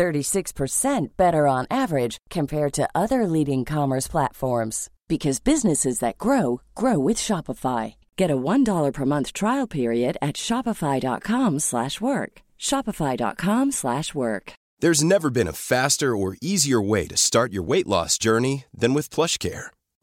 36% better on average compared to other leading commerce platforms because businesses that grow grow with Shopify. Get a $1 per month trial period at shopify.com/work. shopify.com/work. There's never been a faster or easier way to start your weight loss journey than with PlushCare.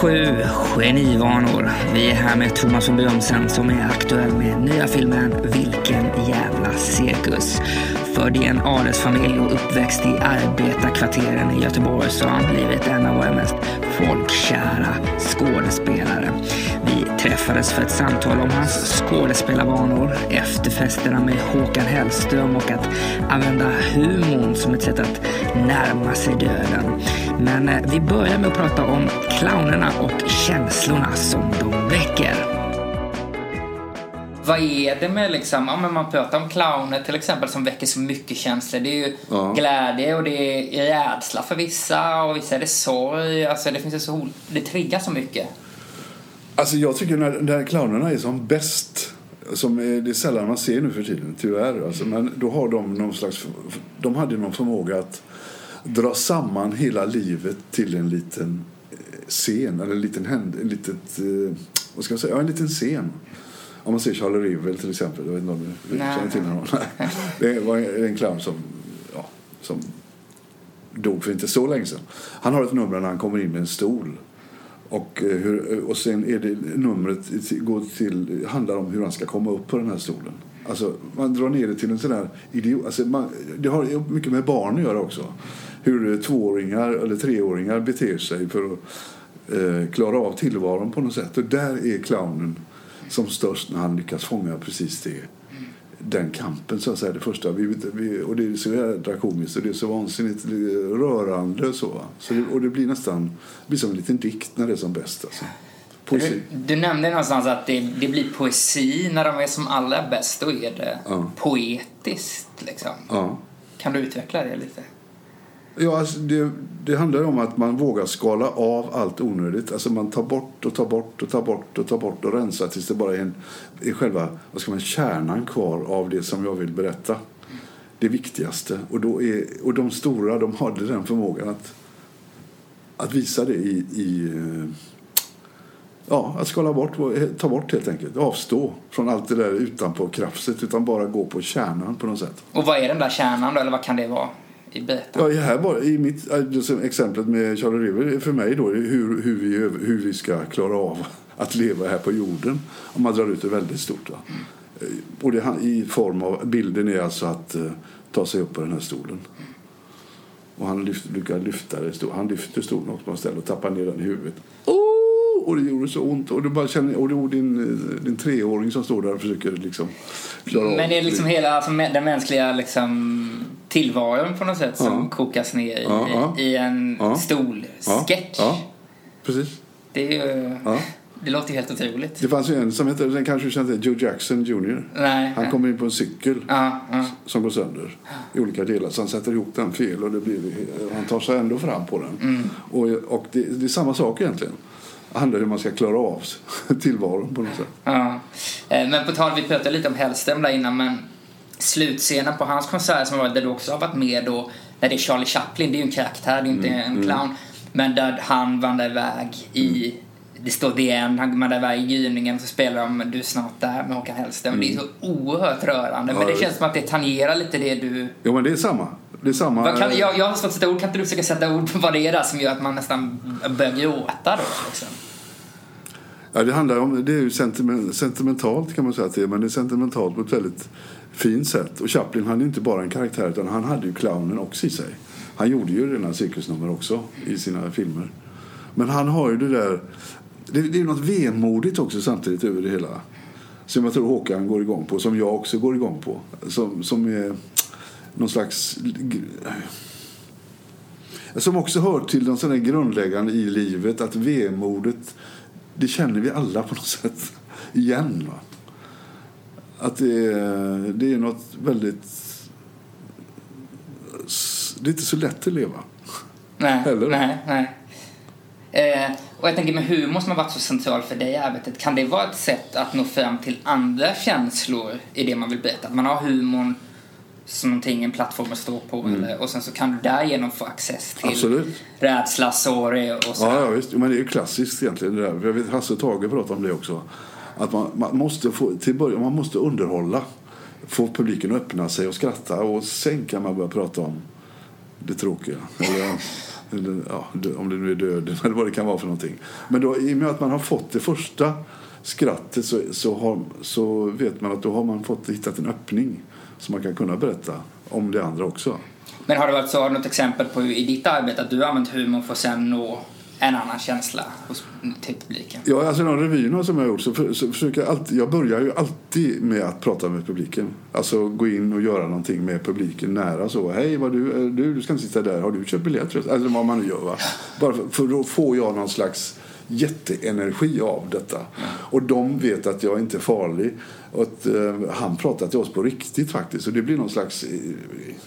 Sju 7, Genivanor. Vi är här med Thomas von Björnsen som är aktuell med nya filmen Vilken jävla cirkus. Född i en adelsfamilj och uppväxt i arbetarkvarteren i Göteborg så har han blivit en av våra mest folkkära skådespelare. Vi träffades för ett samtal om hans skådespelarvanor, efterfesterna med Håkan Hellström och att använda humorn som ett sätt att närma sig döden. Men eh, vi börjar med att prata om clownerna och känslorna som de väcker. Vad är det med liksom, ja, men man pratar om clowner till exempel som väcker så mycket känslor. Det är ju Ja. glädje och det är rädsla för vissa och vissa är det sorg. Alltså det finns ju så, det triggar så mycket. Alltså jag tycker när, när clownerna är som bäst som är, det är sällan man ser nu för tiden, tyvärr. Alltså, men då har de någon slags... De hade någon förmåga att dra samman hela livet till en liten eh, scen, eller en liten händ, en litet, eh, vad ska jag säga, ja, en liten scen. Om man ser Charlie Rivel till exempel, jag vet inte om du känner till honom? Det var en clown som, ja, som dog för inte så länge sedan. Han har ett nummer när han kommer in med en stol. Och, eh, hur, eh, och sen är det numret går till, handlar om hur han ska komma upp på den här stolen. Alltså, man drar ner det till en sån där idiot. Alltså, man, det har mycket med barn att göra också. Hur eh, tvååringar eller treåringar beter sig för att eh, klara av tillvaron på något sätt. Och där är clownen som störst när han lyckas fånga precis det. Den kampen, så att säga, det första. Vi, vi, och det är så jädra komiskt och det är så vansinnigt rörande. Så, så det, och det blir nästan det blir som en liten dikt när det är som bäst. Alltså. Du, du nämnde någonstans att det, det blir poesi när de är som allra bäst. Då är det Ja. poetiskt liksom. Ja. Kan du utveckla det lite? Ja, alltså det, det handlar om att man vågar skala av allt onödigt. Alltså man tar bort och tar bort och tar bort och tar bort och rensar tills det bara är, en, är själva vad ska man, kärnan kvar av det som jag vill berätta. Det viktigaste. Och, då är, och de stora de hade den förmågan att, att visa det i, i Ja, att skala bort, ta bort helt enkelt. Avstå från allt det där utanpå krafset utan bara gå på kärnan på något sätt. Och vad är den där kärnan då? Eller vad kan det vara i betan? Ja, här var, i mitt exemplet med Charlie River för mig då är hur, hur, vi, hur vi ska klara av att leva här på jorden om man drar ut det väldigt stort. Va? Eh, Och det, i form av bilden är alltså att eh, ta sig upp på den här stolen. Och han lyft, lyckas lyfta det. Han lyfter stolen också på en ställe och tappar ner den i huvudet. Oh! Och det gjorde så ont. Och du bara känner, och det var din, eh, din treåring som står där och försöker liksom klara Men är det liksom hela alltså, den mänskliga liksom, tillvaron på något sätt som Ja. kokas ner i, Ja, i en Ja. stolsketch? Ja, precis. Det är ju... Det låter ju helt otroligt. Det fanns ju en som hette, den kanske du till, Joe Jackson Jr. Nej. Han kommer in på en cykel som går sönder i olika delar. Så han sätter ihop den fel och det blir, han tar sig ändå fram på den. Mm. Och, och det, det är samma sak egentligen. Det handlar om hur man ska klara av tillvaron på något sätt. Eh, Men på tal, vi pratade lite om Hellström där innan, men slutscenen på hans konsert som var där du också har varit med då, Där det är Charlie Chaplin, det är ju en karaktär, det är inte Mm. en clown. Men där han vandrar iväg i det står The End, han vandrar iväg i gryningen så spelar de Du är snart där med Håkan Hellström. Det är så oerhört rörande. Men Mm. Ja, det det- känns som att det tangerar lite det du... Jo, men det är samma. Det är samma. Kan, jag, jag har svårt att sätta ord, kan inte du försöka sätta ord på vad det är där som gör att man nästan börjar gråta då? Liksom? Ja, det handlar om, det är ju sentiment, sentimentalt kan man säga att det är, men det är sentimentalt på ett väldigt fint sätt. Och Chaplin hade ju inte bara en karaktär utan han hade ju clownen också i sig. Han gjorde ju rena cirkusnummer också i sina filmer. Men han har ju det där, det, det är något vemodigt också samtidigt över det hela. Som jag tror Håkan går igång på, som jag också går igång på. Som, som är någon slags som också hör till de sådana grundläggande i livet att vemodet det känner vi alla på något sätt igen. Va? Att det är, det är något väldigt... Det är inte så lätt att leva. Nej, Eller? nej, nej. Eh, och jag tänker med humor som har varit så central för dig i arbetet, kan det vara ett sätt att nå fram till andra känslor i det man vill berätta? Att man har humorn som någonting, en plattform att stå på eller, och sen så kan du därigenom få access till Absolut. rädsla, sorg och så. Ja, ja visst. Men det är ju klassiskt egentligen. Det där. Jag vet, Hasse och Tage pratar om det också. Att man, man måste få, till början, man måste underhålla. Få publiken att öppna sig och skratta och sen kan man börja prata om det tråkiga. Eller, eller, ja, om det nu är döden eller vad det kan vara för någonting. Men då, i och med att man har fått det första skrattet så, så, har, så vet man att då har man fått hittat en öppning så man kan kunna berätta om det andra också. Men har du något exempel på i ditt arbete att du har använt humor för att sen nå en annan känsla hos publiken? Ja, alltså de revyerna som jag har gjort så, för, så försöker jag alltid, jag börjar ju alltid med att prata med publiken. Alltså gå in och göra någonting med publiken nära så. Hej, vad du, du, du ska inte sitta där. Har du köpt biljett? Eller vad man nu gör va. Bara för, för då får jag någon slags jätteenergi av detta. Och de vet att jag inte är farlig. Och att eh, han pratar till oss på riktigt faktiskt. Och det blir någon slags eh,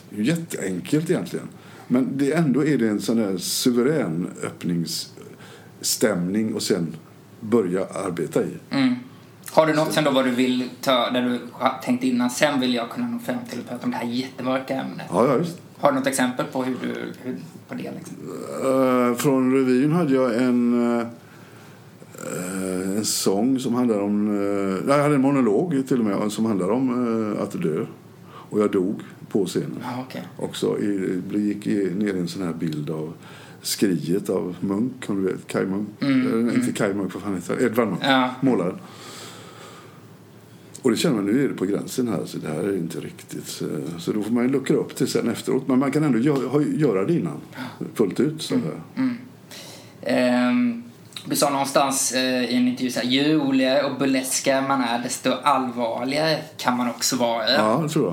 jätteenkelt egentligen. Men det, ändå är det en sån där suverän öppningsstämning och sen börja arbeta i. Mm. Har du något sen då vad du vill ta, där du tänkt innan, sen vill jag kunna nå fram till att prata om det här jättemörka ämnet? Ja, ja, visst. Har du något exempel på hur du, hur, på det liksom? Eh, från revyn hade jag en, eh, en sång som handlar om... Uh, jag hade en monolog till och med som handlar om eh, att dö. Och jag dog på scenen. Ja, okej. Också i, gick ner i en sån här bild av Skriet av Munk, om du vet, Kaj Munk. Eh, inte Kaj Munk, vad fan heter han? Edvard Munk, Ja. målaren. Och det känner man, nu är det på gränsen här, så det här är inte riktigt. Så, så då får man luckra upp det sen efteråt. Men man kan ändå gö- ha- göra det innan, fullt ut. Så här. Ehm, du sa någonstans eh, i en intervju så här, ju roligare och burleskare man är desto allvarligare kan man också vara. Ja, det tror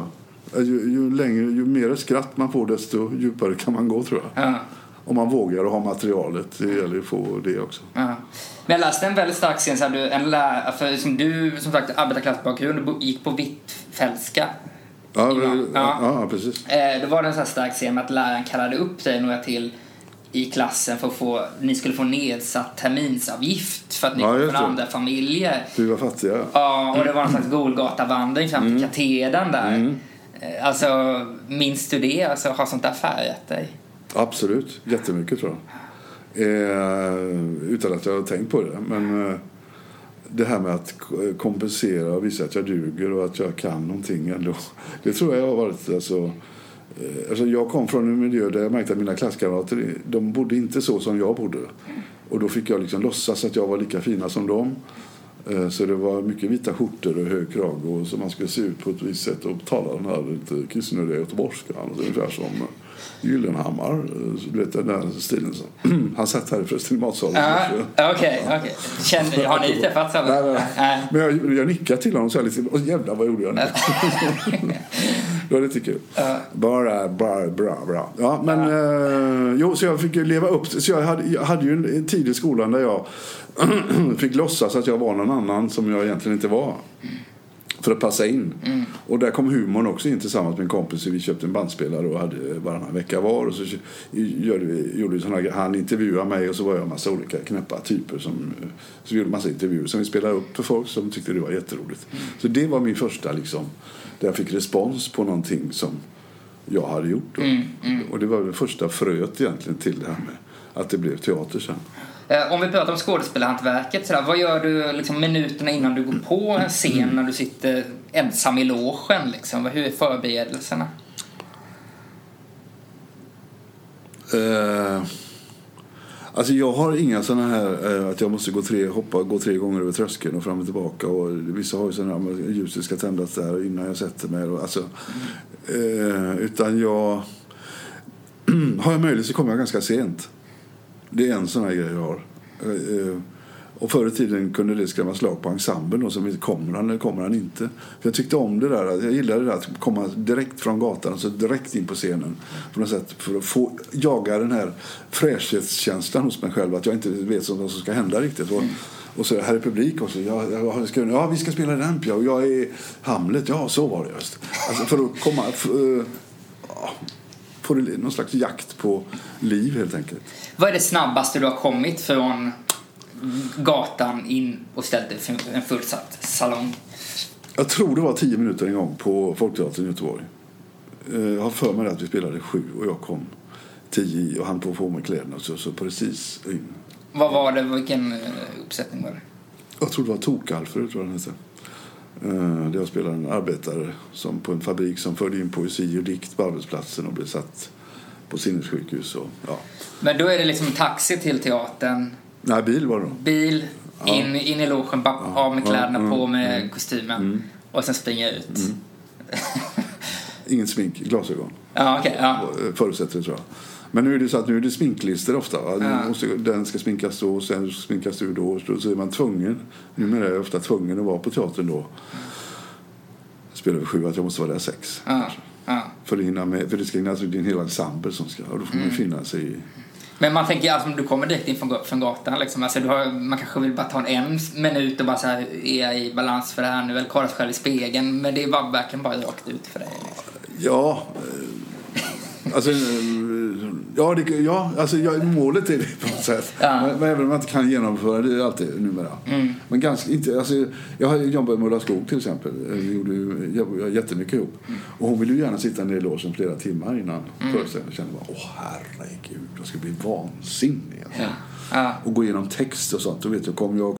jag. Ju, ju, längre, ju mer skratt man får desto djupare kan man gå tror jag. Ja, Om man vågar och ha materialet. Det gäller ju att få det också. ja. Men jag läste en väldigt stark scen, så här, du, en lär, för som du som sagt arbetarklassbakgrund och gick på Hvitfeldtska. Ja, Ja. ja. precis. Eh, då var det en sån här stark scen med att läraren kallade upp dig några till i klassen för att få, ni skulle få nedsatt terminsavgift för att ni Ja, kom från andra familjer. Vi var fattiga. Ja, och det var en slags Golgatavandring fram Mm. till katedern där. Eh, Alltså, minns du det? Alltså, har sånt där färgat dig? Absolut, jättemycket tror jag. Eh, utan att jag har tänkt på det. Men eh, det här med att kompensera och visa att jag duger och att jag kan någonting ändå. Det tror jag har varit alltså, alltså jag kom från en miljö där jag märkte att mina klasskamrater de bodde inte så som jag bodde. Och då fick jag liksom låtsas att jag var lika fina som dem. Eh, Så det var mycket vita skjortor och hög krage och så man skulle se ut på ett visst sätt och tala den här lite kissnödiga göteborgskan. Ungefär som eh, Gyllenhammar, eh, du vet den där stilen. Så. Han satt här förresten i matsalen. Okej, okej. Känner- Har ni träffats? Nej, nej, nej. Men jag, jag nickade till honom så här lite. Åh jävlar vad gjorde jag nu? Det var lite kul. Bara, bara, bra, bra. Ja, men eh, jo, så jag fick leva upp. Så jag hade, jag hade ju en, tid i skolan där jag fick låtsas att jag var någon annan som jag egentligen inte var. För att passa in. Och där kom humorn också in tillsammans med en kompis. Vi köpte en bandspelare och hade varannan vecka var. Och så gjorde vi, gjorde vi såna, här- han intervjuade mig och så var jag en massa olika knäppa typer. Som, så vi gjorde massa intervjuer som vi spelade upp för folk som tyckte det var jätteroligt. Så det var min första liksom, där jag fick respons på någonting som jag hade gjort. Mm, mm. Och det var det första fröet egentligen till det här med att det blev teater sen. Eh, om vi pratar om skådespelarhantverket, sådär, vad gör du liksom, minuterna innan du går på en scen när du sitter ensam i logen? Liksom? Hur är förberedelserna? Uh, alltså jag har inga sådana här uh, att jag måste gå tre, hoppa, gå tre gånger över tröskeln och fram och tillbaka. Och vissa har ju sådana här, ljuset ska tändas där innan jag sätter mig. Och, alltså, uh, utan jag... har jag möjlighet så kommer jag ganska sent. Det är en sån här grej jag har. Eh, eh, och förr i tiden kunde det skrämma slag på ensemblen. Och så kommer han eller kommer han inte? För jag tyckte om det där. Jag gillade det där att komma direkt från gatan och så direkt in på scenen. På något sätt för att få jaga den här fräschhetskänslan hos mig själv. Att jag inte vet vad som ska hända riktigt. Och, och så här är publik och så, ja, jag, ska, ja, vi ska spela den ja, och jag är Hamlet. Ja, så var det just. Alltså för att komma... För, uh, få någon slags jakt på liv helt enkelt. Vad är det snabbaste du har kommit från gatan in och ställt dig för en fullsatt salong? Jag tror det var tio minuter en gång på Folkteatern i Göteborg. Eh, Jag har för mig att vi spelade sju och jag kom tio och han på få med kläderna så, så precis in. Vad var det? Vilken eh, uppsättning var det? Jag tror det var Tok-Alfred tror jag den hette. Eh, Där jag spelade en arbetare som på en fabrik som förde in poesi och dikt på arbetsplatsen och blev satt på sinnessjukhus. Och, ja. Men då är det liksom taxi till teatern, Nej, bil var det då. bil, in, in i logen, bara av med Ja, kläderna, mm, på med mm, kostymen och sen springa ut. Inget smink, glasögon. Ja, okej. ja. Förutsätter det tror jag. Men nu är det så att nu är det sminklister ofta. va? Ja. Måste, den ska sminkas då och sen sminkas du då. Så så är man tvungen. Numera är jag ofta tvungen att vara på teatern då. Spelar vi sju, att jag måste vara där sex. Ja, ja. För, att hinna med, för det ska hinna, alltså, det är en hel ensemble som ska, och då får man ju finna sig i... Men man tänker alltså du kommer direkt in från, från gatan liksom, alltså, du har, man kanske vill bara ta en minut och bara så här, är jag i balans för det här nu? Eller kolla sig själv i spegeln. Men det är bara, verkligen bara rakt ut för dig. Liksom. Ja, alltså, ja, det, ja alltså, ja, målet är det på något sätt. Ja. Men, men även om man inte kan genomföra det alltid numera. Men ganska, inte, alltså, jag har jobbat med Ulla Skog till exempel. Vi gjorde ju jobbade jättemycket ihop. Och hon ville ju gärna sitta ner i logen flera timmar innan föreställningen. Jag kände bara, åh herregud, jag ska bli vansinnig. Alltså. Ja. Och gå igenom text och sånt. Då vet jag, kommer jag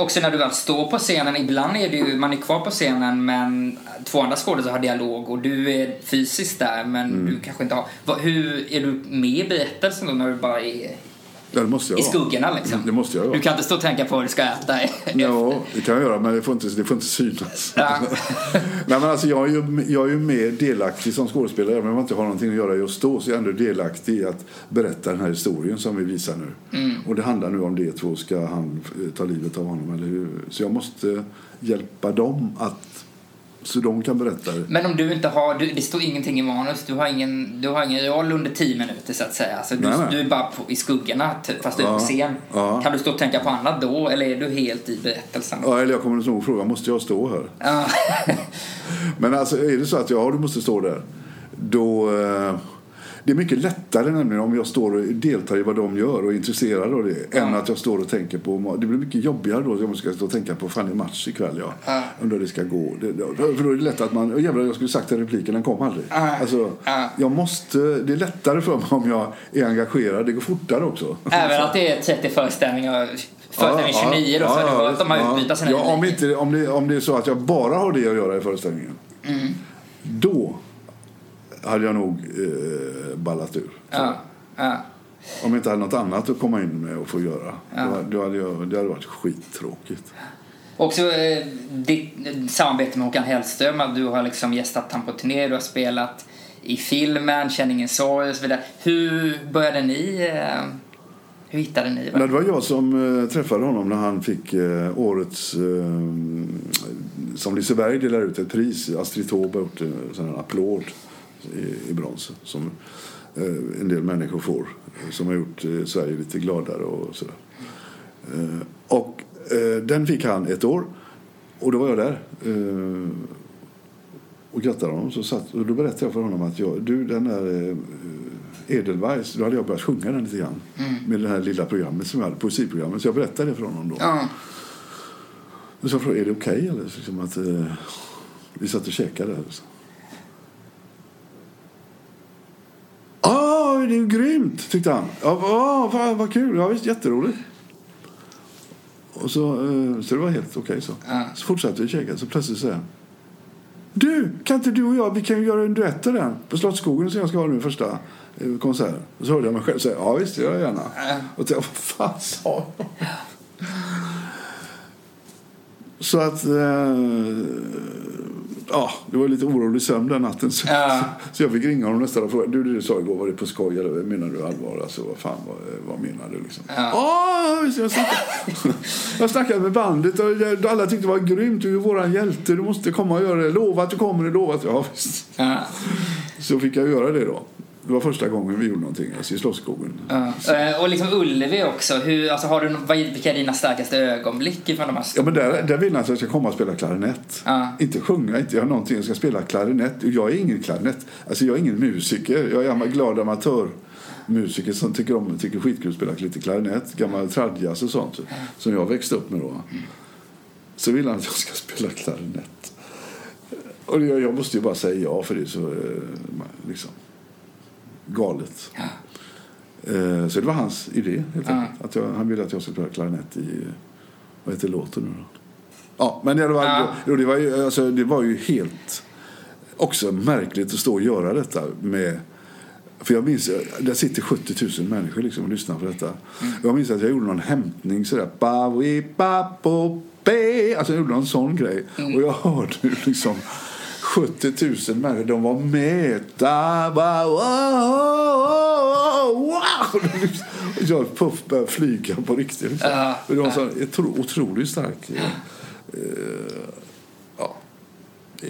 Också när du väl står på scenen, ibland är ju, man är kvar på scenen men två andra skådespelare har dialog och du är fysiskt där men du kanske inte har... Hur, är du med i berättelsen då när du bara är Ja, det måste jag i skuggorna liksom? Det måste jag vara. Du kan inte stå och tänka på vad du ska äta. Ja, det kan jag göra, men det får inte, det får inte synas. Ja. Nej, men alltså, jag, är ju, jag är ju mer delaktig som skådespelare, även om jag inte har någonting att göra just då, så är jag ändå delaktig i att berätta den här historien som vi visar nu. Mm. Och det handlar nu om det två, ska han eh, ta livet av honom eller hur? Så jag måste hjälpa dem att Så de kan berätta det. Men om du inte har, du, det står ingenting i manus, du har ingen, du har ingen roll under tio minuter så att säga. Alltså, du, Nej, nej. du är bara på, i skuggorna typ, fast du är på Ja, scen. ja. Kan du stå och tänka på annat då eller är du helt i berättelsen? Ja, eller jag kommer nog fråga, måste jag stå här? Ja. Men alltså är det så att ja, du måste stå där. Då... Eh, det är mycket lättare nämligen om jag står och deltar i vad de gör och är intresserad av det. Än att jag står och tänker på... Det blir mycket jobbigare då om jag ska stå och tänka på fan det är match ikväll ja. Ja. Undrar hur det ska gå. Det, för då är det lätt att man... Jävlar jag skulle sagt den repliken, den kom aldrig. Ja. Alltså, Ja. jag måste... Det är lättare för mig om jag är engagerad. Det går fortare också. Även att det är 30 föreställningar, föreställning 29 då, så har du hört dem ja. utbyta sina ja, om, inte, om, det, om det är så att jag bara har det att göra i föreställningen. Mm. Då hade jag nog eh, ballat ur. Ja, ja. Om jag inte hade något annat att komma in med och få göra. Ja. Då, hade jag, det hade varit skittråkigt. Också eh, ditt eh, samarbete med Håkan Hellström, att du har liksom gästat han på turné, du har spelat i filmen, Känn ingen sorg och så vidare. Hur började ni, eh, hur hittade ni varandra? det var jag som eh, träffade honom när han fick eh, årets... Eh, som Liseberg delar ut ett pris. Astrid Taube har gjort en sån här applåd i, i brons. Som eh, en del människor får. Som har gjort eh, Sverige lite gladare och sådär. Eh, och den fick han ett år. Och då var jag där. Och grattade honom. Så satt, och då berättade jag för honom att jag, du den där Edelweiss, då hade jag börjat sjunga den lite grann. Med det här lilla programmet som jag hade, poesiprogrammet. Så jag berättade det för honom då. Ja. Så frågade jag, är det okej eller? Så Liksom att, vi satt och käkade där. Så. Ah, det är ju grymt, tyckte han. Ja, ah, vad, vad kul, ja visst, jätteroligt. Och så, eh, så det var helt okej så. Ja. Så fortsatte vi käka, så plötsligt säger han. Du, kan inte du och jag, vi kan ju göra en duett av den på Slottsskogen som jag ska ha nu första eh, konserten. Och så hörde jag mig själv säga, ja visst, det gör jag gärna. Ja. Och tänkte, vad fan sa jag? Så att... Eh, ja, det var lite orolig sömn den natten. Så, Ja. så jag fick ringa honom nästa dag och fråga. Du, det du sa igår, var det på skoj eller menar du allvar? Alltså, vad fan, vad, vad menar du liksom? Ja. Visst, jag snackade, jag snackade med bandet och alla tyckte det var grymt. Du är våran hjälte, du måste komma och göra det. Lova att du kommer, lova att... Ja, visst. Ja. Så fick jag göra det då. Det var första gången vi gjorde någonting, alltså i Slottsskogen. Ja. Eh, Och liksom Ullevi också, hur, alltså har du, vad- vilka är dina starkaste ögonblick från de här Ja, men där, där vill han att jag ska komma och spela klarinett. Ja. Inte sjunga, inte göra någonting. Jag ska spela klarinett. Jag är ingen klarinett. Alltså jag är ingen musiker. Jag är en glad amatörmusiker som tycker om tycker skitkul att spela lite klarinett. Gammal tradjazz och sånt. Som jag växte upp med då. Så vill han att jag ska spela klarinett. Och jag, jag måste ju bara säga ja för det så eh, liksom galet. Eh, Så det var hans idé helt Ja. Att jag, han ville att jag skulle spela klarinett i, vad heter låten nu då? Ja, men det var, Ja. det var, ju, alltså, det var ju helt också märkligt att stå och göra detta med för jag minns, där sitter 70 000 människor liksom och lyssnar på detta. Jag minns att jag gjorde någon hämtning sådär. Ba, wi, ba, bo, be. Alltså jag gjorde någon sån grej. Och jag hörde liksom 70 000 människor. De var med. Da, ba, wow, wow, jag puff började flyga på riktigt. Liksom. Det var otro- otroligt stark eh, ja,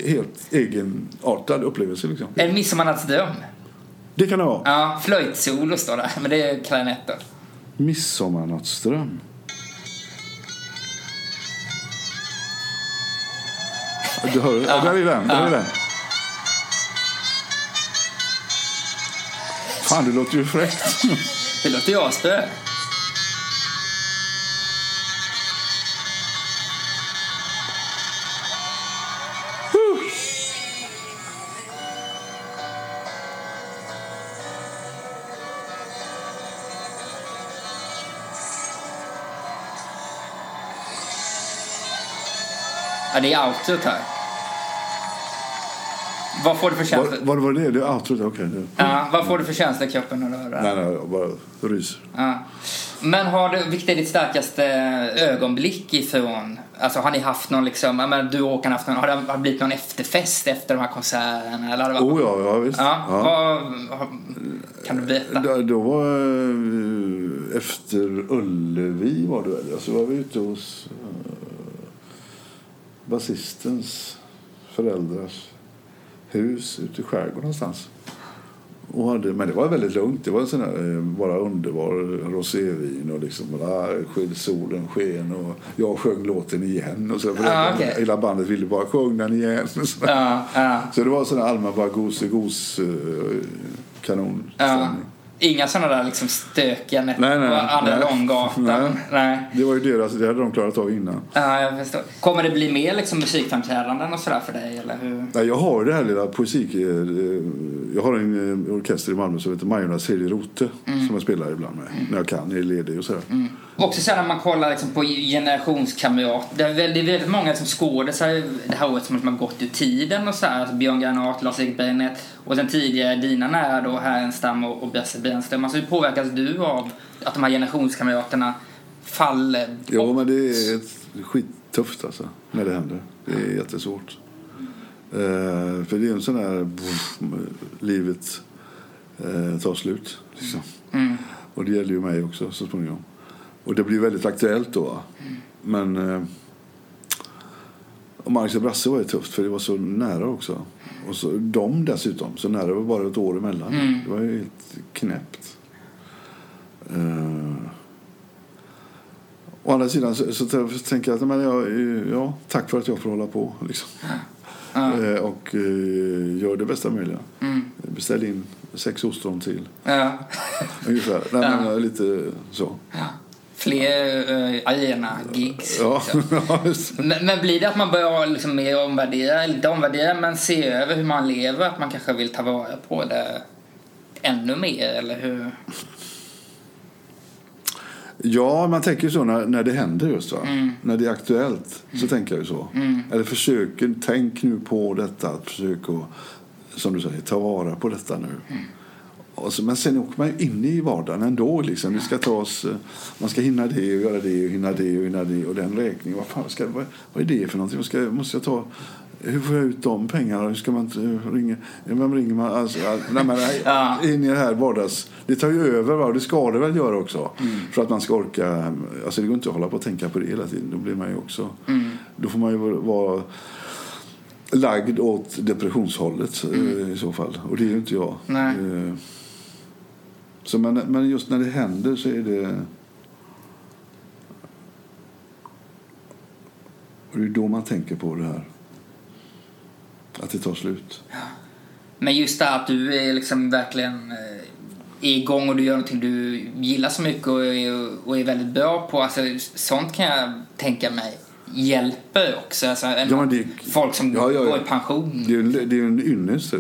helt egenartad upplevelse. Liksom. En Midsommarnattsdröm. Det kan det vara. Ja, flöjtsolo står det, men det är klarinetten. Midsommarnattsdröm. Du hör, ja. Där är den. Där är den. Fan, det låter ju fräckt. Det låter ju asbra. Ja, det är outrot här. Vad får du för känsla? Vad, vad var det? Det är outrot? Okej. det- Ja, vad får du för känsla i kroppen när du hör det? här? Nej, nej, jag bara ryser. Ja. Men har du, vilket är ditt starkaste ögonblick ifrån, alltså har ni haft någon liksom, men du och Håkan haft någon, har det har det blivit någon efterfest efter de här konserterna? Eller har det varit, Oh ja, ja visst. ja, Ja. Vad, kan du berätta? Då, då var eh, efter Ullevi var det väl. Så var vi ute hos basistens föräldrars hus ute i skärgården någonstans. Och hade, men det var väldigt lugnt. Det var sån här, eh, bara underbar rosévin och liksom, där, solen sken och jag sjöng låten igen. Och så, för Ah, okej. Hela bandet ville bara sjunga den igen. Och så, Ja, ja, så det var sån här allmän bara gos, eh, kanon ja. Inga sådana där liksom stökiga nätter Nej, nej, på Andra nej. Långgatan. Nej. Nej. Det var ju deras, det hade de klarat av innan. Ja, jag förstår. Kommer det bli mer liksom musikframträdanden och sådär för dig? Eller hur? Nej, jag har det här lilla poesik... Jag har en eh, orkester i Malmö som heter Majornas tredje rote Mm. som jag spelar ibland med när jag kan, är ledig och sådär. Också så här när man kollar liksom på generationskamrat. Det är väldigt, väldigt många som skådisar det här året som har gått ur tiden och så här. Alltså Björn Granat, Lars-Erik Bennett och sen tidigare dina nära då Härenstam och, och Besse Brännström. Alltså hur påverkas du av att de här generationskamraterna faller bort? Jo, men det är skittufft alltså, när det händer. Det är jättesvårt. Eh, för det är en sån här... Pff, livet eh, tar slut, liksom. Mm. Och det gäller ju mig också så småningom. Och det blir väldigt aktuellt då. va. Men... Eh, och Marcus och Brasse var ju tufft för det var så nära också. Och så, de dessutom, så nära var bara ett år emellan. Det var ju helt knäppt. Eh, Å andra sidan så, så tänker jag att men jag, ja, tack för att jag får hålla på. Liksom. Eh, och eh, gör det bästa möjliga. Beställ in sex ostron till. Ja. Ungefär. Nej, men, lite så. Fler uh, arena-gigs. Ja, ja. Men, men blir det att man börjar liksom mer omvärdera, eller inte omvärdera, men se över hur man lever? Att man kanske vill ta vara på det ännu mer, eller hur? Ja, man tänker ju så när, när det händer just. Va? När det är aktuellt så tänker jag ju så. Eller försöker, tänk nu på detta. Att försöka, som du säger, ta vara på detta nu. Och så, men sen åker man in i vardagen ändå. Liksom. Det ska tas, eh, man ska hinna det och göra det och hinna det och hinna det och den räkningen. Vad, fan ska, vad, vad är det för någonting? Ska, måste jag ta? Hur får jag ut de pengarna? Hur ska man ringa? Vem ringer man? Alltså, nej, men, Ja. In i det här vardags... Det tar ju över. Va? Det ska det väl göra också. För att man ska orka... Alltså det går inte att hålla på och tänka på det hela tiden. Då blir man ju också... Då får man ju vara lagd åt depressionshållet eh, i så fall. Och det är ju inte jag. Nej. Eh, Så men, men just när det händer så är det... Och det är då man tänker på det här. Att det tar slut. Men just det här att du är liksom verkligen eh, är igång och du gör någonting du gillar så mycket och är, och är väldigt bra på. Alltså, sånt kan jag tänka mig hjälper också. Alltså, Ja, det- folk som Ja, ja, ja. går i pension. Det är en, det är en ynnest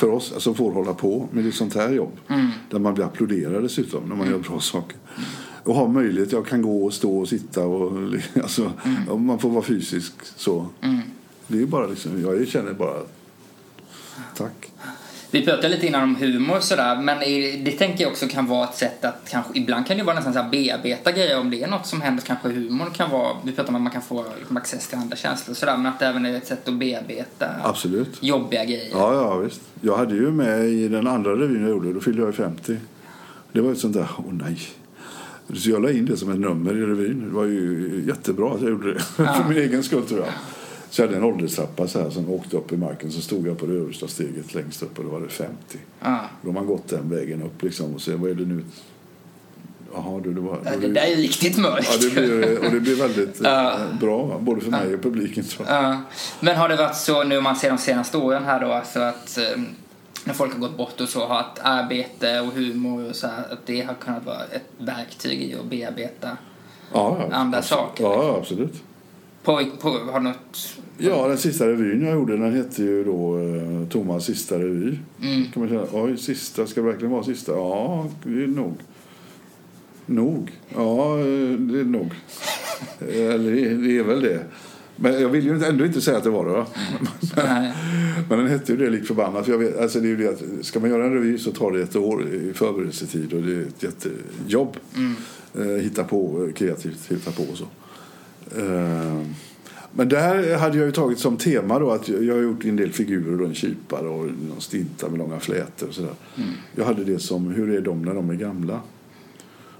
för oss alltså, får hålla på med ett sånt här jobb. Där man blir applåderad dessutom när man gör bra saker. Och ha möjlighet, jag kan gå och stå och sitta och alltså, och man får vara fysisk så. Det är bara liksom, jag känner bara tack. Vi pratade lite innan om humor och sådär, men det tänker jag också kan vara ett sätt att kanske, ibland kan det vara nästan så här bearbeta grejer om det är något som händer, kanske humor kan vara, vi pratar om att man kan få liksom access till andra känslor sådär, men att det även är ett sätt att bearbeta Absolut. jobbiga grejer. Ja, ja visst. Jag hade ju med i den andra revyn jag gjorde, då fyllde jag ju 50. Det var ett sånt där, åh nej. Så jag la in det som ett nummer i revyn. Det var ju jättebra att jag gjorde det. För min egen skull tror jag. Så jag hade en ålderstrappa så här som åkte upp i marken. Så stod jag på det översta steget längst upp och då var det 50. Ja. Då har man gått den vägen upp liksom och sen vad är det nu? Jaha du, det var... Ja, Det är där är riktigt mörkt. Ja, det blir, och det blir väldigt eh, bra, både för mig och publiken tror jag. Ja. Men har det varit så nu man ser de senaste åren här då, alltså att eh, när folk har gått bort och så, har att arbete och humor och så här, att det har kunnat vara ett verktyg i att bearbeta Ja, ja, andra absolut. saker, Ja, ja, absolut. på, på, har något... Ja, den sista revyn jag gjorde den hette ju då eh, Thomas sista revy. Mm. Kan man säga, oj, sista, ska det verkligen vara sista? Ja, det är nog. Nog? Ja, eh, det är nog. Eller det- är väl det. Men jag vill ju ändå inte säga att det var det. Va? Nej. Men den hette ju det lik förbannat. För jag vet, alltså det är det att ska man göra en revy så tar det ett år i förberedelsetid och det är ett jättejobb. Eh, hitta på, eh, kreativt hitta på och så. Eh, men där hade jag ju tagit som tema då att jag har gjort en del figurer och en kypare och någon stinta med långa flätor och sådär. Jag hade det som, hur är de när de är gamla?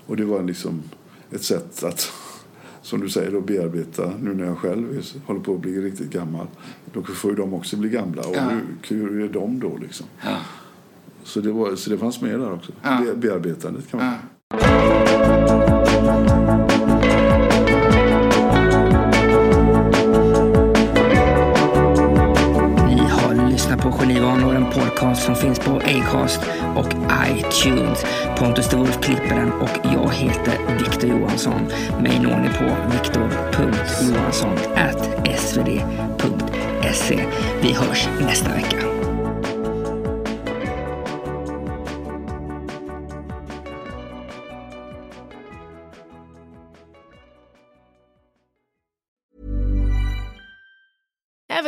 Och det var liksom ett sätt att som du säger, då bearbeta nu när jag själv är, håller på att bli riktigt gammal. Då får ju de också bli gamla. Och Ja. hur, hur är de då liksom? Ja. Så det, var, så det fanns med där också. Ja. Be, bearbetandet kan man säga. Podcast som finns på Acast och iTunes. Pontus de Wolf klipper den och jag heter Viktor Johansson. Mig når ni på viktor.johansson svd.se. Vi hörs nästa vecka.